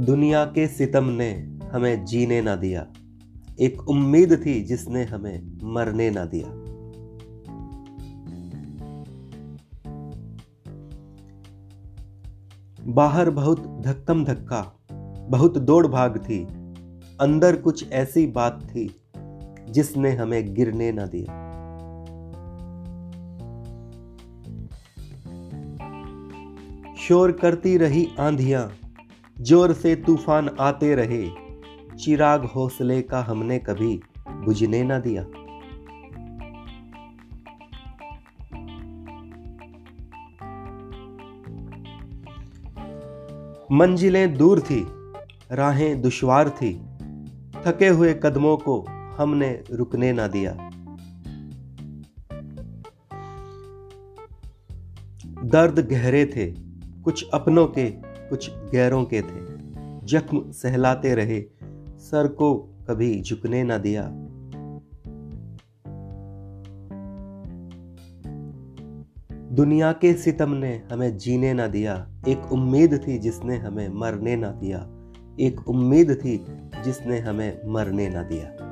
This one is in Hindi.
दुनिया के सितम ने हमें जीने ना दिया। एक उम्मीद थी जिसने हमें मरने ना दिया। बाहर बहुत धक्कम धक्का, बहुत दौड़ भाग थी। अंदर कुछ ऐसी बात थी जिसने हमें गिरने ना दिया। शोर करती रही आंधियाँ ज़ोर से तूफ़ान आते रहे। चिराग हौसले का हमने कभी बुझने ना दिया। मंजिलें दूर थी, राहें दुश्वार थी। थके हुए कदमों को हमने रुकने ना दिया। दर्द गहरे थे, कुछ अपनों के कुछ गैरों के थे। जख्म सहलाते रहे, सर को कभी झुकने ना दिया। दुनिया के सितम ने हमें जीने ना दिया। एक उम्मीद थी जिसने हमें मरने ना दिया। एक उम्मीद थी जिसने हमें मरने ना दिया।